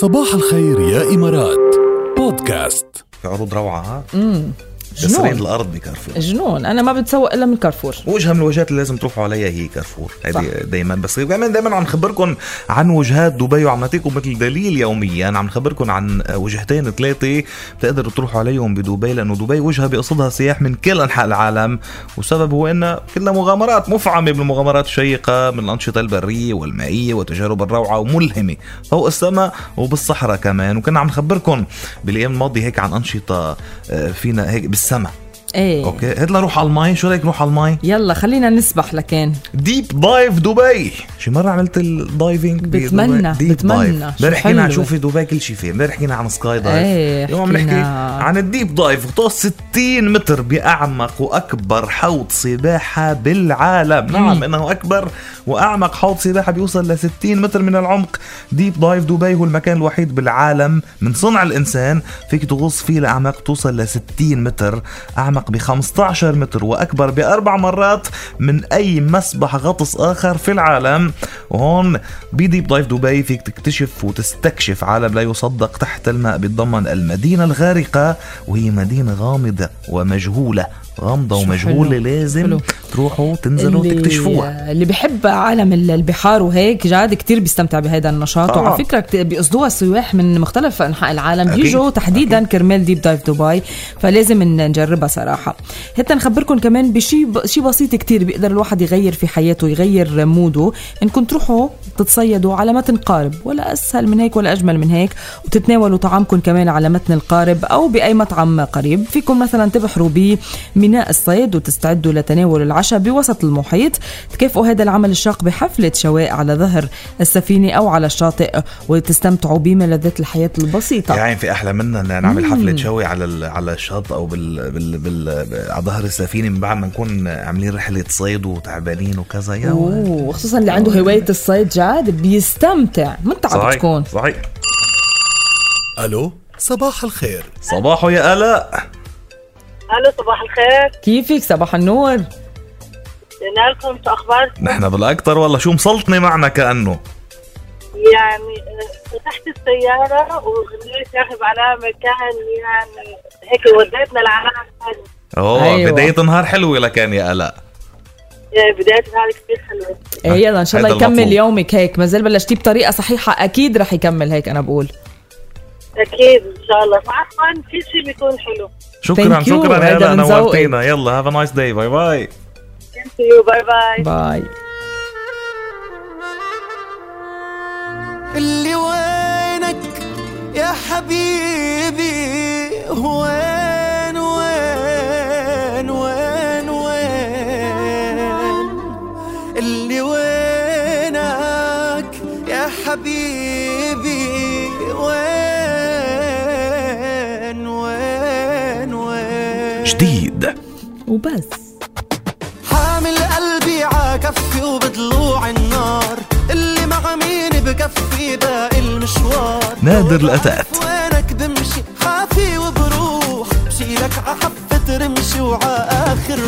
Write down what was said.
صباح الخير يا إمارات. بودكاست. في عروض امم كسرين جنون. الأرض بكارفور. جنون. أنا ما بتسوق إلا من كارفور. وجهة من الوجهات اللي لازم تروحوا عليها هي كارفور. هذه دائما بس كمان دائما عم نخبركم عن وجهات دبي وعم نعطيكم مثل دليل يوميا. عم نخبركم عن وجهتين ثلاثة بتقدروا تروحوا عليهم بدبي لأنه دبي وجهة بيقصدها سياح من كل أنحاء العالم. والسبب هو ان كلها مغامرات مفعمة بالمغامرات الشيقة من الأنشطة البرية والمائية وتجارب الروعة وملهمة فوق السماء وبالصحراء كمان. وكنا عم نخبركم بالأيام الماضية هيك عن أنشطة آه، فينا هيك بالسماء إيه. OK. هات نروح على المي شو رأيك نروح على المي يلا خلينا نسبح لكن Deep Dive دبي. شي مرة عملت ال diving؟ بتمنى- Deep بتمنى. شو امبارح حكينا عن حلوة. شوفي دبي كل شيء فيه. امبارح حكينا عن Skydive إيه اليوم عم نحكي عن ال Deep Dive غطاس 60 متر بأعمق وأكبر حوض سباحة بالعالم. نعم إنه أكبر وأعمق حوض سباحة بيوصل ل 60 متر من العمق. Deep Dive دبي هو المكان الوحيد بالعالم من صنع الإنسان. فيك تغوص فيه لاعماق توصل ل 60 متر. أعمق ب 15 متر وأكبر بأربع مرات من أي مسبح غطس آخر في العالم. وهون ب Deep Dive دبي فيك تكتشف وتستكشف عالم لا يصدق تحت الماء بيتضمن المدينة الغارقة وهي مدينة غامضة ومجهولة. غامضة ومجهولة. لازم حلو. تروحوا تنزلوا تكتشفوها اللي بحب عالم ال- البحار وهيك جاد كتير بيستمتع بهذا النشاط. وعلى فكرة كت- بيقصدوها السياح من مختلف أنحاء العالم أكيد. بيجوا تحديدا كرمال Deep Dive دبي فلازم نجربها صراحة حتى نخبركم كمان بشيء. شيء بسيط كتير بيقدر الواحد يغير في حياته يغير موده انكم تروحوا تتصيدوا على متن قارب ولا أسهل من هيك ولا أجمل من هيك وتتناولوا طعامكم كمان على متن القارب أو بأي مطعم قريب. فيكم مثلا تبحروا بميناء الصيد وتستعدوا لتناول العشاء بوسط المحيط. تكافئوا هذا العمل الشاق بحفلة شواء على ظهر السفينة أو على الشاطئ وتستمتعوا بملذات الحياة البسيطة. يعني في أحلى منا نعمل حفلة شوي على على الشط أو بال بال بال على ظهر السفينة من بعد ما نكون عاملين رحلة صيد وتعبانين وكذا. يا وخصوصا اللي عنده هواية الصيد جاد بيستمتع. متعب تكون. صحيح. ألو صباح الخير. صباحو يا الاء ألو صباح الخير. كيفك؟ صباح النور. قلنا لكم شو اخباركم نحن بالأكثر والله. شو مسلطني معنا كأنه؟ يعني آه، فتحت السيارة وخليت ياخذ على مكان يعني هيك وديتنا لعالم ثاني أوه أيوة. بداية نهار حلوة لكان يا الاء بداية النهار كثير حلوة. إيه يلا إن شاء الله يكمل المطلوب. يومك هيك. ما زال بلشتي بطريقة صحيحة أكيد رح يكمل هيك أنا بقول. أكيد إن شاء الله. عفوا كل شيء بيكون حلو. شكرا Thank you. شكرا لذوقك. نورتينا. يلا have a nice day bye bye bye bye bye إيلي وينك يا حبيبي؟ وين إيلي وينك يا حبيبي؟ وين وين وين؟ جديد. وبس. حامل قلبي عكفي وبضلوع النار. اللي مع مين بكفي باقي المشوار. نادر الأتات. وينك بمشي خافي وبروح. بشيلك عحفة رمشي وعقل